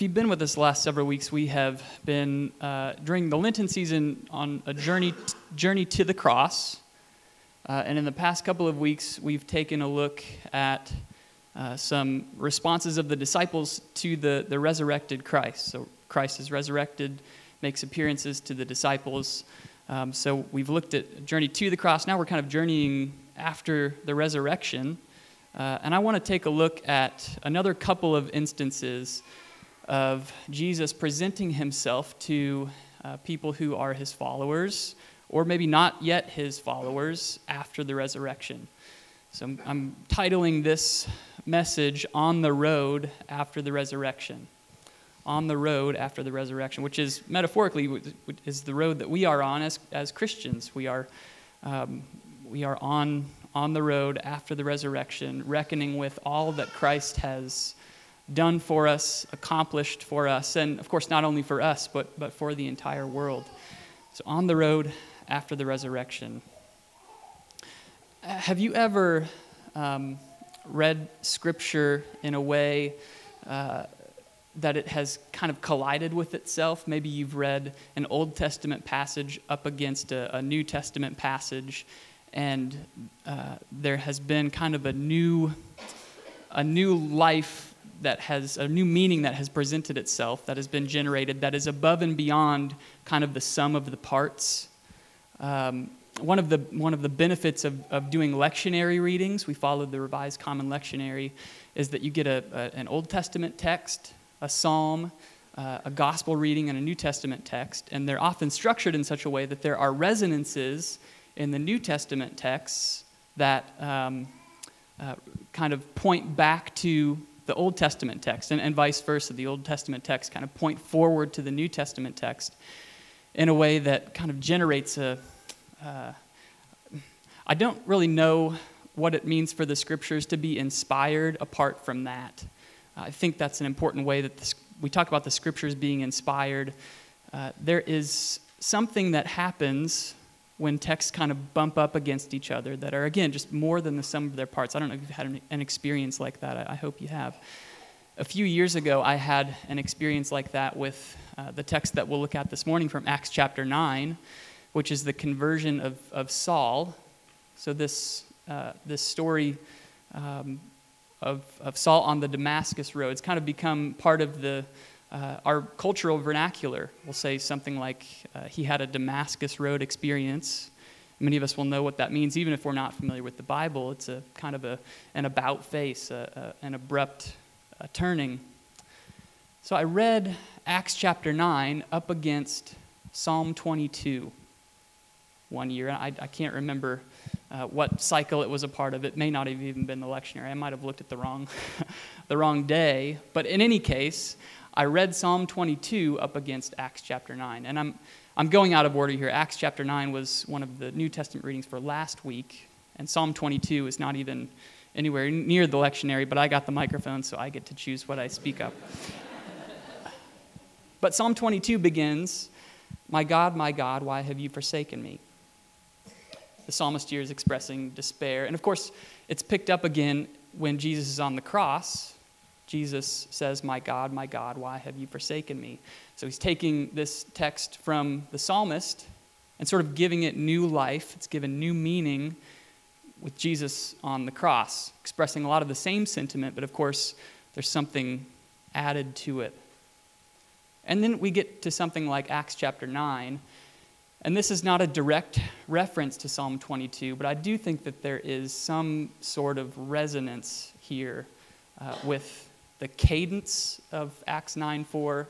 if you've been with us the last several weeks, we have been uh, during the Lenten season on a journey journey to the cross, uh, and in the past couple of weeks, we've taken a look at uh, some responses of the disciples to the the resurrected Christ. So Christ is resurrected, makes appearances to the disciples. Um, so we've looked at journey to the cross. Now we're kind of journeying after the resurrection, uh, and I want to take a look at another couple of instances of Jesus presenting himself to uh, people who are his followers, or maybe not yet his followers, after the resurrection. So I'm, I'm titling this message, On the Road After the Resurrection. On the road after the resurrection, which is metaphorically is the road that we are on as, as Christians. We are, um, we are on, on the road after the resurrection, reckoning with all that Christ has done for us, accomplished for us, and of course, not only for us, but, but for the entire world. So, on the road after the resurrection. Have you ever um, read Scripture in a way uh, that it has kind of collided with itself? Maybe you've read an Old Testament passage up against a, a New Testament passage, and uh, there has been kind of a new, a new life that has a new meaning that has presented itself, that has been generated, that is above and beyond kind of the sum of the parts. Um, one of the one of the benefits of, of doing lectionary readings, we followed the Revised Common Lectionary, is that you get a, a an Old Testament text, a psalm, uh, a gospel reading, and a New Testament text, and they're often structured in such a way that there are resonances in the New Testament texts that um, uh, kind of point back to the Old Testament text, and, and vice versa. The Old Testament text kind of point forward to the New Testament text in a way that kind of generates a. Uh, I don't really know what it means for the scriptures to be inspired apart from that. I think that's an important way that we talk about the scriptures being inspired. Uh, there is something that happens when texts kind of bump up against each other that are, again, just more than the sum of their parts. I don't know if you've had an, an experience like that. I, I, hope you have. A few years ago, I had an experience like that with uh, the text that we'll look at this morning from Acts chapter 9, which is the conversion of, of Saul. So, this, uh, this story um, of, of Saul on the Damascus road, has kind of become part of the uh, our cultural vernacular will say something like, uh, he had a Damascus Road experience. Many of us will know what that means, even if we're not familiar with the Bible. It's a kind of a, an about face, a, a, an abrupt uh, turning. So I read Acts chapter 9 up against Psalm 22 one year. I, I can't remember uh, what cycle it was a part of. It may not have even been the lectionary. I might have looked at the wrong, the wrong day. But in any case, I read Psalm 22 up against Acts chapter 9. And I'm, I'm going out of order here. Acts chapter 9 was one of the New Testament readings for last week, and Psalm 22 is not even anywhere near the lectionary, but I got the microphone, so I get to choose what I speak up. but Psalm 22 begins My God, my God, why have you forsaken me? The psalmist here is expressing despair. And of course, it's picked up again when Jesus is on the cross Jesus says, My God, my God, why have you forsaken me? So he's taking this text from the psalmist and sort of giving it new life. It's given new meaning with Jesus on the cross, expressing a lot of the same sentiment, but of course, there's something added to it. And then we get to something like Acts chapter 9. And this is not a direct reference to Psalm 22, but I do think that there is some sort of resonance here uh, with the cadence of Acts 9 4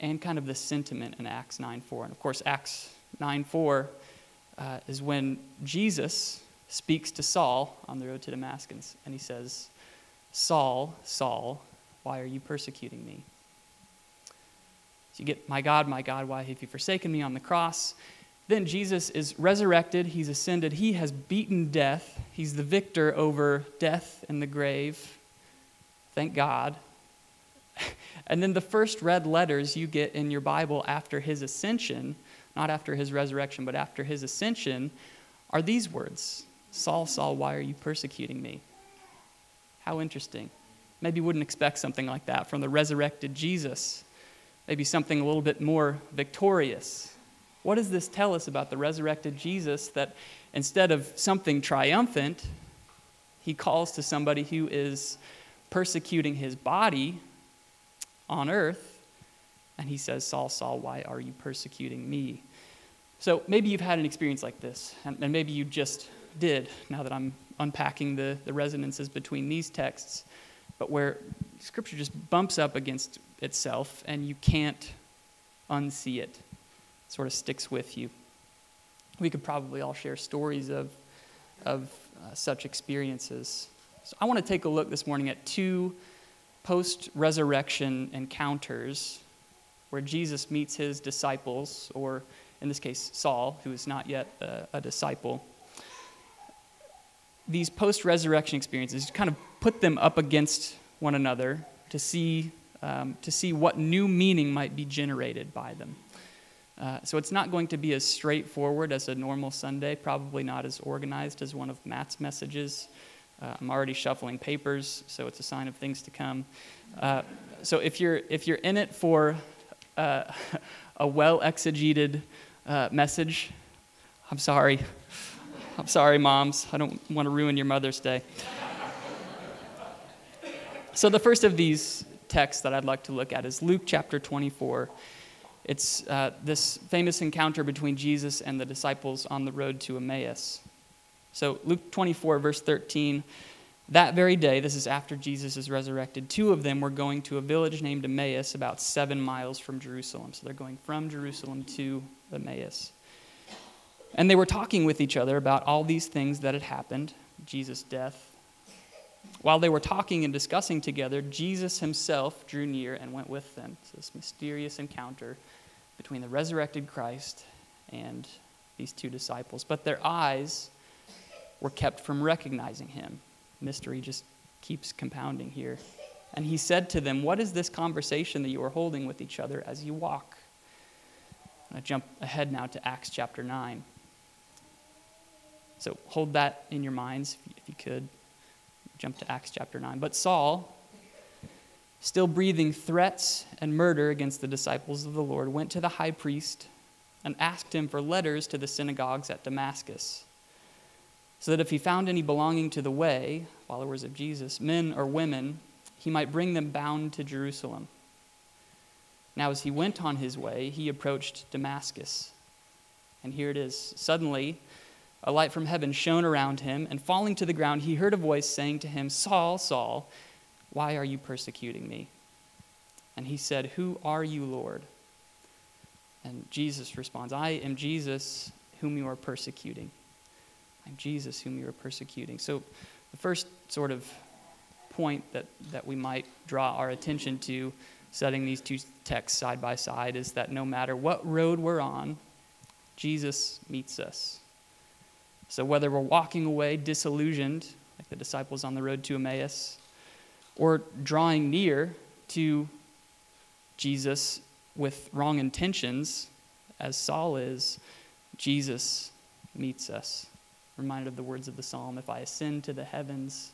and kind of the sentiment in Acts 9 4. And of course, Acts 9 4 uh, is when Jesus speaks to Saul on the road to Damascus, and he says, Saul, Saul, why are you persecuting me? So you get, My God, my God, why have you forsaken me on the cross? Then Jesus is resurrected, he's ascended, he has beaten death, he's the victor over death and the grave. Thank God. And then the first red letters you get in your Bible after his ascension, not after his resurrection, but after his ascension, are these words Saul, Saul, why are you persecuting me? How interesting. maybe you wouldn't expect something like that from the resurrected Jesus. Maybe something a little bit more victorious. What does this tell us about the resurrected Jesus that instead of something triumphant, he calls to somebody who is persecuting his body on earth, and he says, Saul, Saul, why are you persecuting me? So maybe you've had an experience like this, and, maybe you just did, now that I'm unpacking the, the resonances between these texts, but where Scripture just bumps up against itself and you can't unsee it. it sort of sticks with you. We could probably all share stories of, of uh, such experiences. So I want to take a look this morning at two post resurrection encounters where Jesus meets his disciples, or in this case, Saul, who is not yet a, a disciple. These post resurrection experiences, kind of put them up against one another to see, um, to see what new meaning might be generated by them. Uh, so it's not going to be as straightforward as a normal Sunday, probably not as organized as one of Matt's messages. Uh, I'm already shuffling papers, so it's a sign of things to come. Uh, so if you're, if you're in it for uh, a well exegeted uh, message, I'm sorry. I'm sorry, moms. I don't want to ruin your Mother's Day. so the first of these texts that I'd like to look at is Luke chapter 24. It's uh, this famous encounter between Jesus and the disciples on the road to Emmaus. So, Luke 24, verse 13. That very day, this is after Jesus is resurrected, two of them were going to a village named Emmaus, about seven miles from Jerusalem. So they're going from Jerusalem to Emmaus. And they were talking with each other about all these things that had happened Jesus' death. While they were talking and discussing together, Jesus himself drew near and went with them. This mysterious encounter between the resurrected Christ and these two disciples. But their eyes were kept from recognizing him. Mystery just keeps compounding here. And he said to them, What is this conversation that you are holding with each other as you walk? I jump ahead now to Acts chapter 9. So hold that in your minds if you could. Jump to Acts chapter 9. But Saul, still breathing threats and murder against the disciples of the Lord, went to the high priest and asked him for letters to the synagogues at Damascus, so that if he found any belonging to the way, followers of Jesus, men or women, he might bring them bound to Jerusalem. Now, as he went on his way, he approached Damascus. And here it is. Suddenly, a light from heaven shone around him, and falling to the ground, he heard a voice saying to him, Saul, Saul, why are you persecuting me? And he said, Who are you, Lord? And Jesus responds, I am Jesus whom you are persecuting. I'm Jesus whom you are persecuting. So, the first sort of point that, that we might draw our attention to, setting these two texts side by side, is that no matter what road we're on, Jesus meets us. So, whether we're walking away disillusioned, like the disciples on the road to Emmaus, or drawing near to Jesus with wrong intentions, as Saul is, Jesus meets us. Reminded of the words of the psalm If I ascend to the heavens,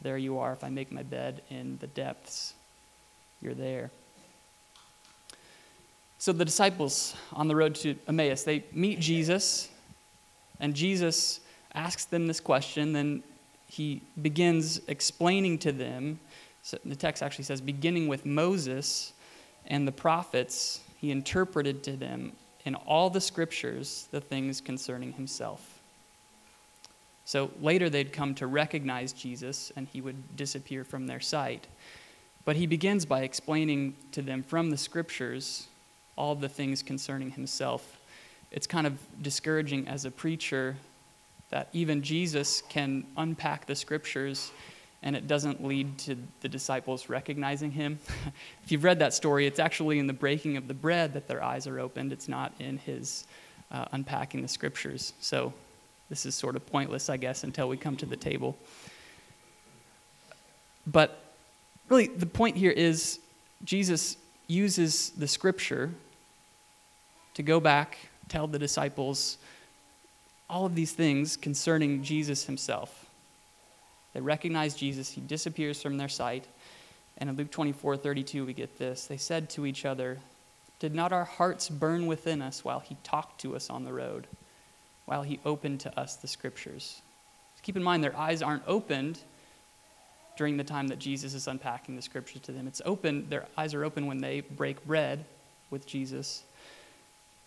there you are. If I make my bed in the depths, you're there. So the disciples on the road to Emmaus, they meet Jesus, and Jesus asks them this question. Then he begins explaining to them so the text actually says, beginning with Moses and the prophets, he interpreted to them in all the scriptures the things concerning himself. So later they'd come to recognize Jesus and he would disappear from their sight. But he begins by explaining to them from the scriptures all the things concerning himself. It's kind of discouraging as a preacher that even Jesus can unpack the scriptures and it doesn't lead to the disciples recognizing him. if you've read that story, it's actually in the breaking of the bread that their eyes are opened, it's not in his uh, unpacking the scriptures. So this is sort of pointless, I guess, until we come to the table. But really, the point here is Jesus uses the scripture to go back, tell the disciples all of these things concerning Jesus himself they recognize Jesus. He disappears from their sight. And in Luke 24 32, we get this. They said to each other, Did not our hearts burn within us while he talked to us on the road, while he opened to us the scriptures? Keep in mind, their eyes aren't opened during the time that Jesus is unpacking the scriptures to them. It's open, their eyes are open when they break bread with Jesus.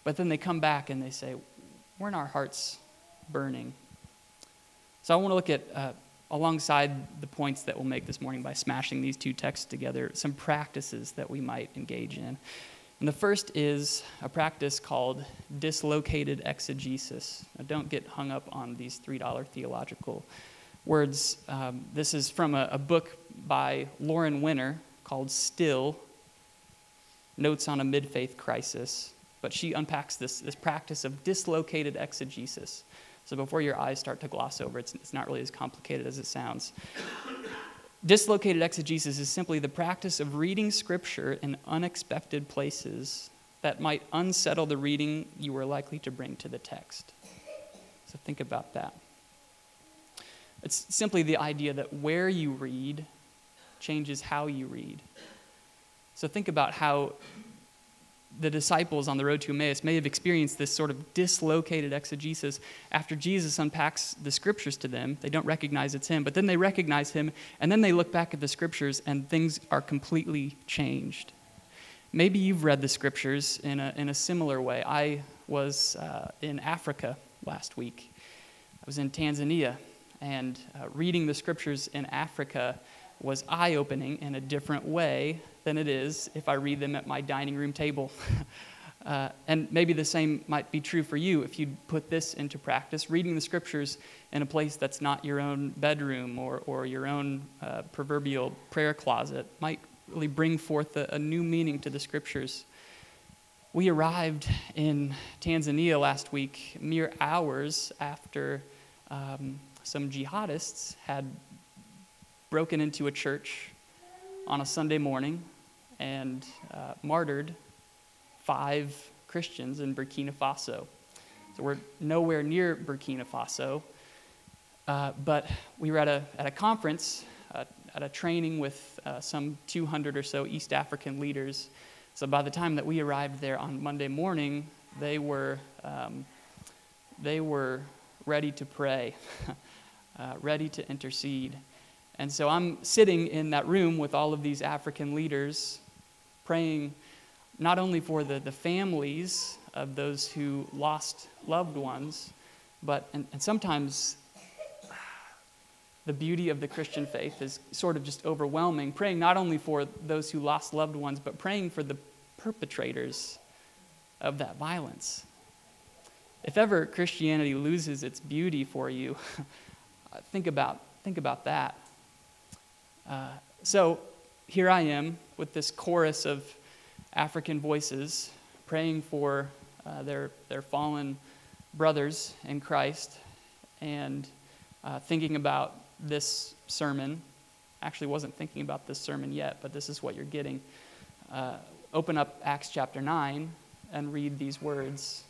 But then they come back and they say, Weren't our hearts burning? So I want to look at, uh, alongside the points that we'll make this morning by smashing these two texts together, some practices that we might engage in. And the first is a practice called dislocated exegesis. Now, don't get hung up on these $3 theological words. Um, this is from a, a book by Lauren Winner called Still Notes on a Mid Faith Crisis. But she unpacks this, this practice of dislocated exegesis. So before your eyes start to gloss over, it's, it's not really as complicated as it sounds. Dislocated exegesis is simply the practice of reading Scripture in unexpected places that might unsettle the reading you were likely to bring to the text. So think about that. It's simply the idea that where you read changes how you read. So think about how the disciples on the road to Emmaus may have experienced this sort of dislocated exegesis after Jesus unpacks the scriptures to them. They don't recognize it's him, but then they recognize him, and then they look back at the scriptures and things are completely changed. Maybe you've read the scriptures in a, in a similar way. I was uh, in Africa last week, I was in Tanzania, and uh, reading the scriptures in Africa was eye opening in a different way than it is if I read them at my dining room table. uh, and maybe the same might be true for you if you put this into practice. Reading the scriptures in a place that's not your own bedroom or, or your own uh, proverbial prayer closet might really bring forth a, a new meaning to the scriptures. We arrived in Tanzania last week, mere hours after um, some jihadists had broken into a church on a Sunday morning and uh, martyred five Christians in Burkina Faso. So we're nowhere near Burkina Faso, uh, but we were at a, at a conference, uh, at a training with uh, some 200 or so East African leaders. So by the time that we arrived there on Monday morning, they were, um, they were ready to pray, uh, ready to intercede. And so I'm sitting in that room with all of these African leaders, praying not only for the, the families of those who lost loved ones, but, and, and sometimes the beauty of the Christian faith is sort of just overwhelming, praying not only for those who lost loved ones, but praying for the perpetrators of that violence. If ever Christianity loses its beauty for you, think about, think about that. Uh, so here I am with this chorus of African voices praying for uh, their, their fallen brothers in Christ and uh, thinking about this sermon. Actually, wasn't thinking about this sermon yet, but this is what you're getting. Uh, open up Acts chapter 9 and read these words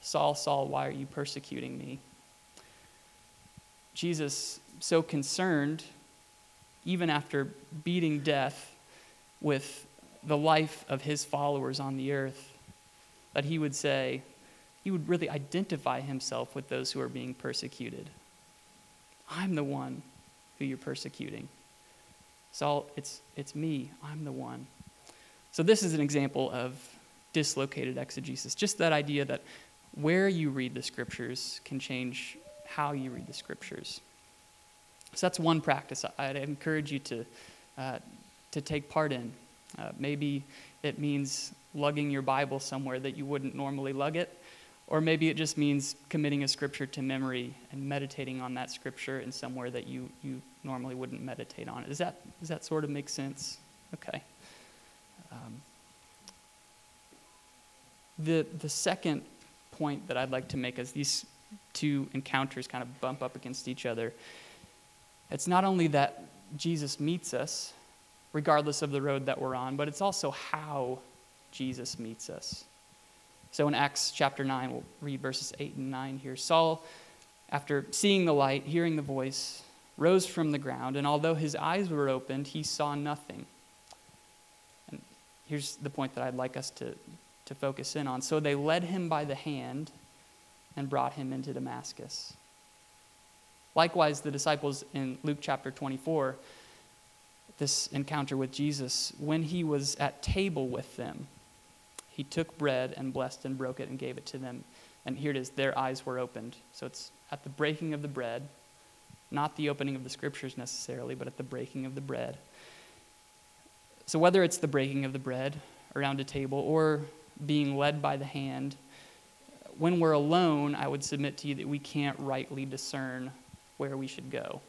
Saul, Saul, why are you persecuting me? Jesus, so concerned even after beating death with the life of his followers on the earth, that he would say, he would really identify himself with those who are being persecuted. I'm the one who you're persecuting. Saul, it's, it's me. I'm the one. So, this is an example of dislocated exegesis. Just that idea that where you read the scriptures can change how you read the scriptures. So that's one practice I'd encourage you to, uh, to take part in. Uh, maybe it means lugging your Bible somewhere that you wouldn't normally lug it, or maybe it just means committing a scripture to memory and meditating on that scripture in somewhere that you, you normally wouldn't meditate on it. Does that, does that sort of make sense? Okay. Um, the, the second point that I'd like to make as these two encounters kind of bump up against each other it's not only that Jesus meets us, regardless of the road that we're on, but it's also how Jesus meets us. So in Acts chapter 9, we'll read verses 8 and 9 here. Saul, after seeing the light, hearing the voice, rose from the ground, and although his eyes were opened, he saw nothing. And here's the point that I'd like us to, to focus in on. So they led him by the hand and brought him into Damascus. Likewise, the disciples in Luke chapter 24, this encounter with Jesus, when he was at table with them, he took bread and blessed and broke it and gave it to them. And here it is, their eyes were opened. So it's at the breaking of the bread, not the opening of the scriptures necessarily, but at the breaking of the bread. So whether it's the breaking of the bread around a table or being led by the hand, when we're alone, I would submit to you that we can't rightly discern where we should go.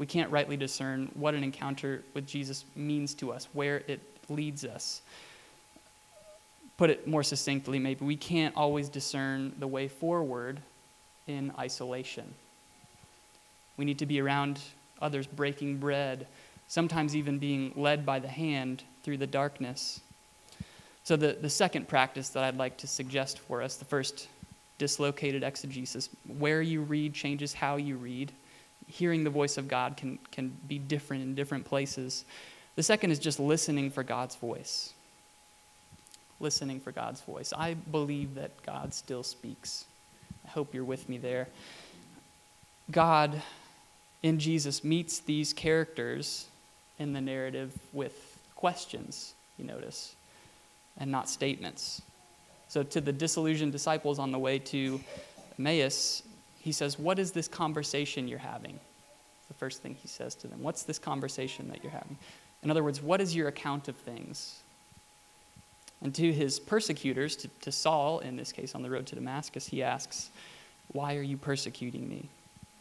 We can't rightly discern what an encounter with Jesus means to us, where it leads us. Put it more succinctly, maybe we can't always discern the way forward in isolation. We need to be around others breaking bread, sometimes even being led by the hand through the darkness. So, the, the second practice that I'd like to suggest for us, the first dislocated exegesis, where you read changes how you read. Hearing the voice of God can, can be different in different places. The second is just listening for God's voice. Listening for God's voice. I believe that God still speaks. I hope you're with me there. God in Jesus meets these characters in the narrative with questions, you notice, and not statements. So, to the disillusioned disciples on the way to Emmaus, he says, What is this conversation you're having? The first thing he says to them. What's this conversation that you're having? In other words, what is your account of things? And to his persecutors, to, to Saul, in this case on the road to Damascus, he asks, Why are you persecuting me?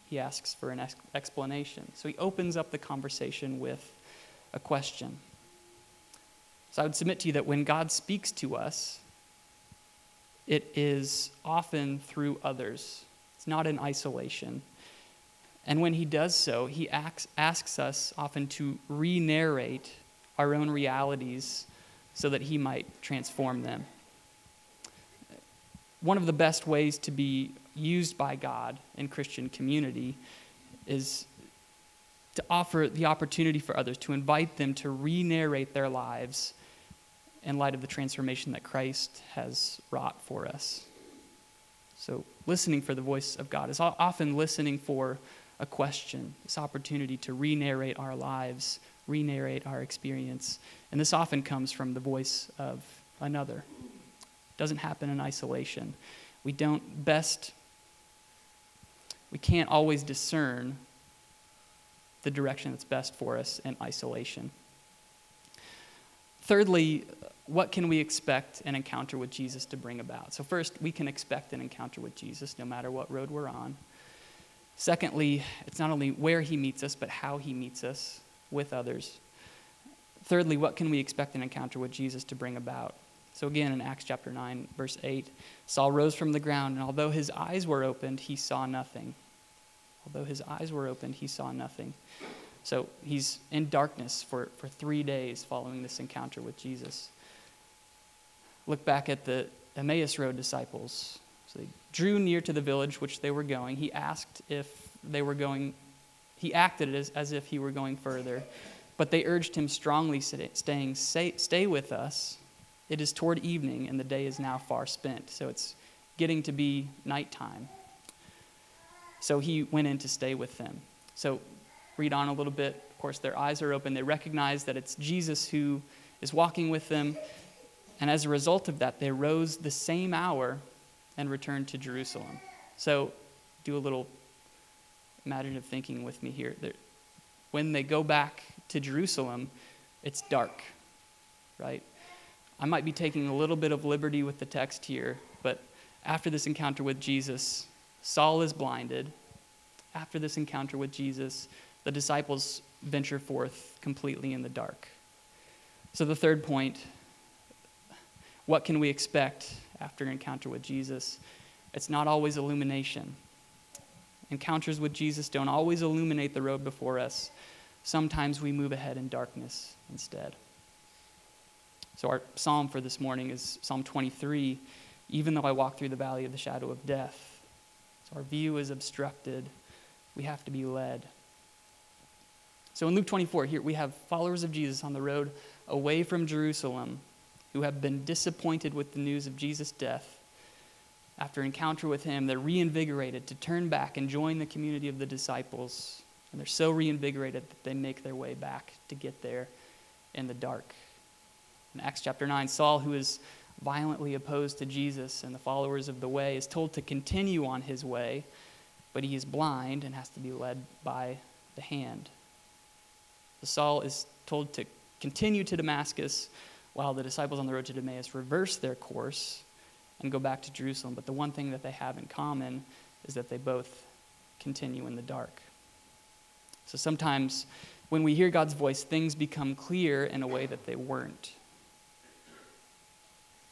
He asks for an ex- explanation. So he opens up the conversation with a question. So I would submit to you that when God speaks to us, it is often through others, it's not in isolation. And when he does so, he asks us often to re narrate our own realities so that he might transform them. One of the best ways to be used by God in Christian community is to offer the opportunity for others, to invite them to re narrate their lives in light of the transformation that Christ has wrought for us. So, listening for the voice of God is often listening for a question, this opportunity to re narrate our lives, re narrate our experience. And this often comes from the voice of another. It doesn't happen in isolation. We don't best, we can't always discern the direction that's best for us in isolation. Thirdly, what can we expect an encounter with Jesus to bring about? So, first, we can expect an encounter with Jesus no matter what road we're on. Secondly, it's not only where he meets us, but how he meets us with others. Thirdly, what can we expect an encounter with Jesus to bring about? So, again, in Acts chapter 9, verse 8, Saul rose from the ground, and although his eyes were opened, he saw nothing. Although his eyes were opened, he saw nothing. So, he's in darkness for, for three days following this encounter with Jesus. Look back at the Emmaus Road disciples. So they drew near to the village which they were going. He asked if they were going, he acted as, as if he were going further. But they urged him strongly, saying, stay, stay with us. It is toward evening, and the day is now far spent. So it's getting to be nighttime. So he went in to stay with them. So read on a little bit. Of course, their eyes are open. They recognize that it's Jesus who is walking with them. And as a result of that, they rose the same hour and returned to Jerusalem. So, do a little imaginative thinking with me here. When they go back to Jerusalem, it's dark, right? I might be taking a little bit of liberty with the text here, but after this encounter with Jesus, Saul is blinded. After this encounter with Jesus, the disciples venture forth completely in the dark. So, the third point what can we expect after an encounter with Jesus? It's not always illumination. Encounters with Jesus don't always illuminate the road before us. Sometimes we move ahead in darkness instead. So, our psalm for this morning is Psalm 23 Even though I walk through the valley of the shadow of death. So, our view is obstructed. We have to be led. So, in Luke 24, here we have followers of Jesus on the road away from Jerusalem who have been disappointed with the news of Jesus' death, after encounter with him, they're reinvigorated to turn back and join the community of the disciples. And they're so reinvigorated that they make their way back to get there in the dark. In Acts chapter 9, Saul, who is violently opposed to Jesus and the followers of the way, is told to continue on his way, but he is blind and has to be led by the hand. Saul is told to continue to Damascus while the disciples on the road to Emmaus reverse their course and go back to Jerusalem. But the one thing that they have in common is that they both continue in the dark. So sometimes when we hear God's voice, things become clear in a way that they weren't.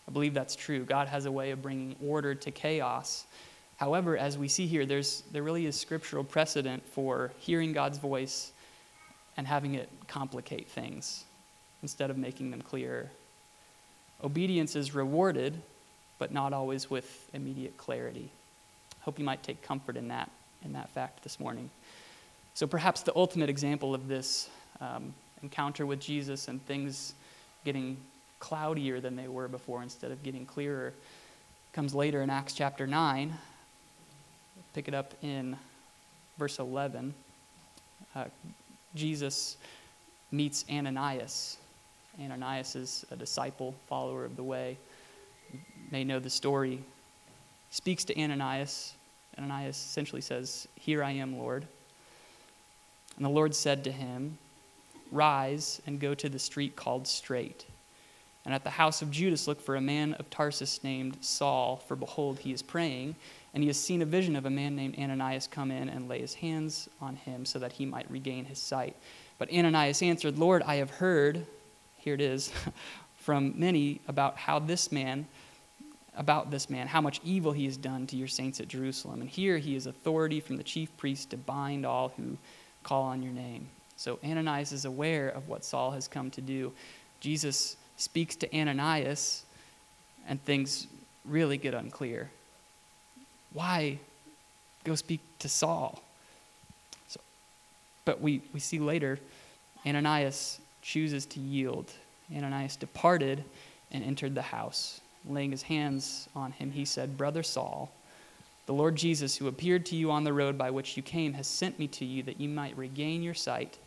I believe that's true. God has a way of bringing order to chaos. However, as we see here, there's, there really is scriptural precedent for hearing God's voice and having it complicate things instead of making them clearer. Obedience is rewarded, but not always with immediate clarity. Hope you might take comfort in that, in that fact this morning. So perhaps the ultimate example of this um, encounter with Jesus and things getting cloudier than they were before instead of getting clearer comes later in Acts chapter 9. Pick it up in verse 11. Uh, Jesus meets Ananias. Ananias is a disciple, follower of the way. You may know the story. Speaks to Ananias. Ananias essentially says, Here I am, Lord. And the Lord said to him, Rise and go to the street called Straight. And at the house of Judas look for a man of Tarsus named Saul, for behold, he is praying, and he has seen a vision of a man named Ananias come in and lay his hands on him so that he might regain his sight. But Ananias answered, Lord, I have heard, here it is, from many about how this man, about this man, how much evil he has done to your saints at Jerusalem. And here he is authority from the chief priest to bind all who call on your name. So Ananias is aware of what Saul has come to do. Jesus speaks to Ananias, and things really get unclear. Why go speak to Saul? So, but we, we see later, Ananias chooses to yield. Ananias departed and entered the house. Laying his hands on him, he said, Brother Saul, the Lord Jesus, who appeared to you on the road by which you came, has sent me to you that you might regain your sight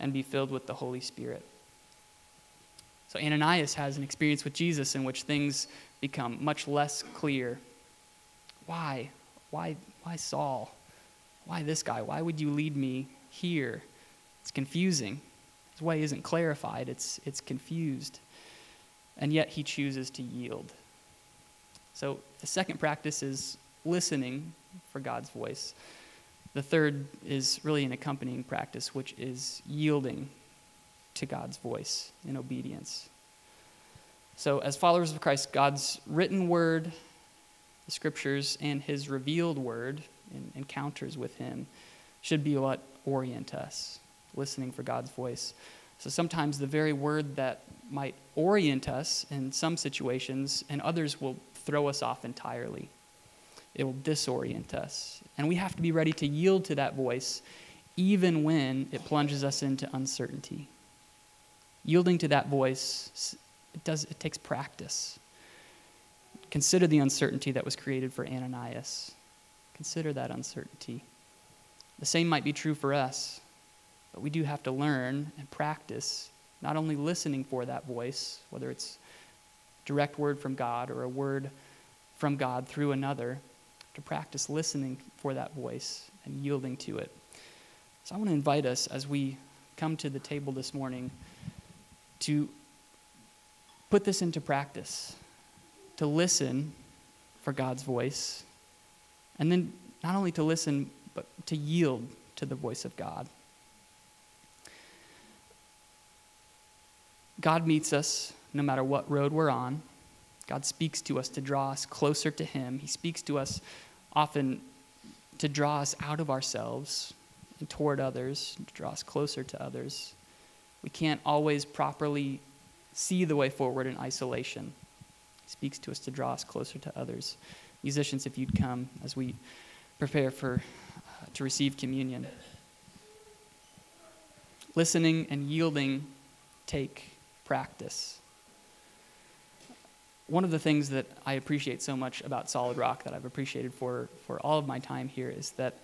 and be filled with the Holy Spirit. So Ananias has an experience with Jesus in which things become much less clear. Why? Why, why Saul? Why this guy? Why would you lead me here? It's confusing. His way isn't clarified, it's, it's confused. And yet he chooses to yield. So the second practice is listening for God's voice. The third is really an accompanying practice, which is yielding to God's voice in obedience. So, as followers of Christ, God's written word, the scriptures, and his revealed word in encounters with him should be what orient us, listening for God's voice. So, sometimes the very word that might orient us in some situations, and others will throw us off entirely. It will disorient us. And we have to be ready to yield to that voice, even when it plunges us into uncertainty. Yielding to that voice, it, does, it takes practice. Consider the uncertainty that was created for Ananias. Consider that uncertainty. The same might be true for us, but we do have to learn and practice not only listening for that voice, whether it's direct word from God or a word from God through another, to practice listening for that voice and yielding to it. So I want to invite us as we come to the table this morning to put this into practice, to listen for God's voice, and then not only to listen, but to yield to the voice of God. God meets us no matter what road we're on. God speaks to us to draw us closer to Him. He speaks to us often to draw us out of ourselves and toward others, to draw us closer to others. We can't always properly see the way forward in isolation. He speaks to us to draw us closer to others. Musicians, if you'd come as we prepare for uh, to receive communion. Listening and yielding take practice. One of the things that I appreciate so much about Solid Rock that I've appreciated for, for all of my time here is that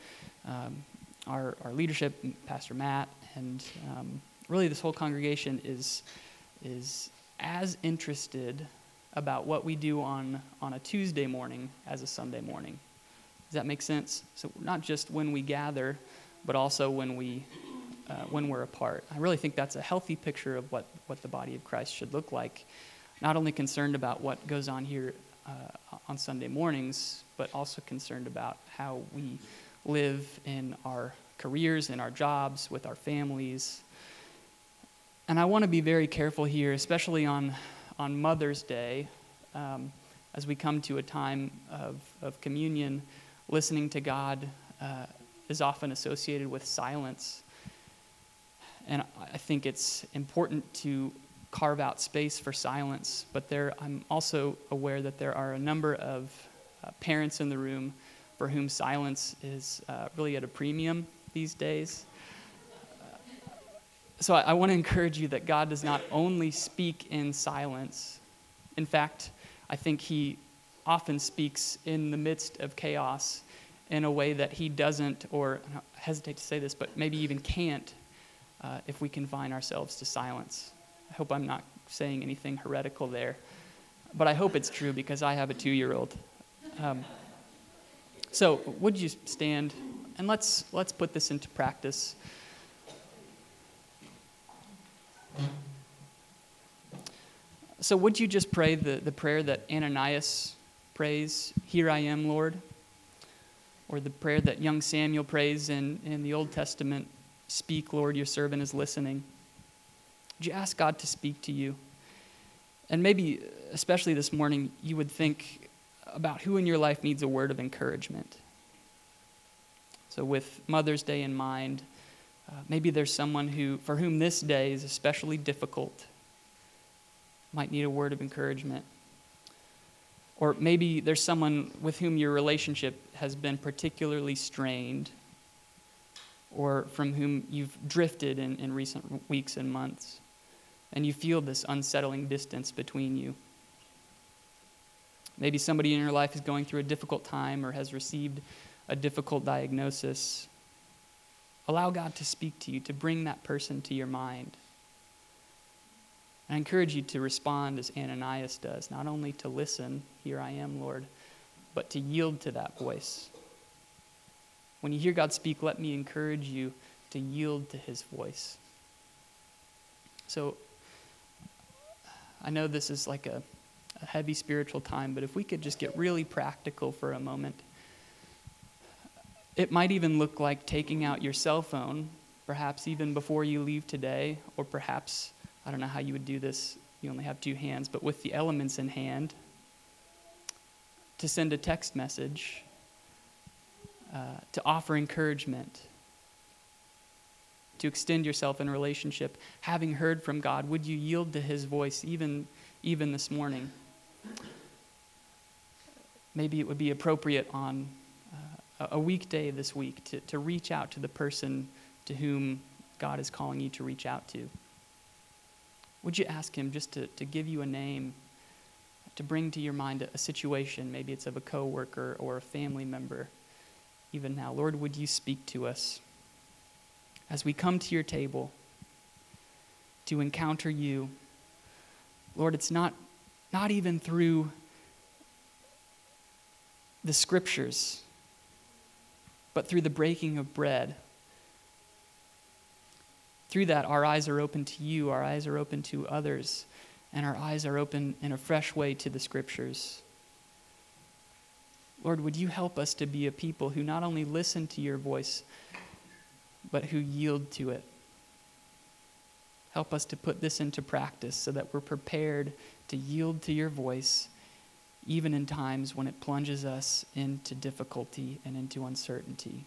um, our, our leadership, Pastor Matt, and um, really this whole congregation is, is as interested about what we do on, on a Tuesday morning as a Sunday morning. Does that make sense? So, not just when we gather, but also when, we, uh, when we're apart. I really think that's a healthy picture of what, what the body of Christ should look like. Not only concerned about what goes on here uh, on Sunday mornings, but also concerned about how we live in our careers, in our jobs, with our families. And I want to be very careful here, especially on, on Mother's Day, um, as we come to a time of, of communion listening to God uh, is often associated with silence. Think it's important to carve out space for silence, but there, I'm also aware that there are a number of uh, parents in the room for whom silence is uh, really at a premium these days. so I, I want to encourage you that God does not only speak in silence. In fact, I think He often speaks in the midst of chaos in a way that he doesn't, or I hesitate to say this, but maybe even can't uh, if we confine ourselves to silence. I hope I'm not saying anything heretical there, but I hope it's true because I have a two year old. Um, so, would you stand and let's, let's put this into practice? So, would you just pray the, the prayer that Ananias prays, Here I am, Lord? Or the prayer that young Samuel prays in, in the Old Testament, Speak, Lord, your servant is listening. Would you ask God to speak to you? And maybe, especially this morning, you would think about who in your life needs a word of encouragement. So, with Mother's Day in mind, uh, maybe there's someone who, for whom this day is especially difficult, might need a word of encouragement. Or maybe there's someone with whom your relationship has been particularly strained, or from whom you've drifted in, in recent weeks and months, and you feel this unsettling distance between you. Maybe somebody in your life is going through a difficult time or has received a difficult diagnosis. Allow God to speak to you, to bring that person to your mind. I encourage you to respond as Ananias does, not only to listen, here I am, Lord, but to yield to that voice. When you hear God speak, let me encourage you to yield to his voice. So, I know this is like a, a heavy spiritual time, but if we could just get really practical for a moment, it might even look like taking out your cell phone, perhaps even before you leave today, or perhaps I don't know how you would do this. You only have two hands, but with the elements in hand, to send a text message, uh, to offer encouragement, to extend yourself in relationship. Having heard from God, would you yield to His voice even, even this morning? Maybe it would be appropriate on uh, a weekday this week to, to reach out to the person to whom God is calling you to reach out to. Would you ask Him just to, to give you a name, to bring to your mind a, a situation? Maybe it's of a coworker or a family member. Even now, Lord, would you speak to us as we come to your table to encounter you? Lord, it's not, not even through the scriptures, but through the breaking of bread through that, our eyes are open to you, our eyes are open to others, and our eyes are open in a fresh way to the scriptures. Lord, would you help us to be a people who not only listen to your voice, but who yield to it? Help us to put this into practice so that we're prepared to yield to your voice, even in times when it plunges us into difficulty and into uncertainty.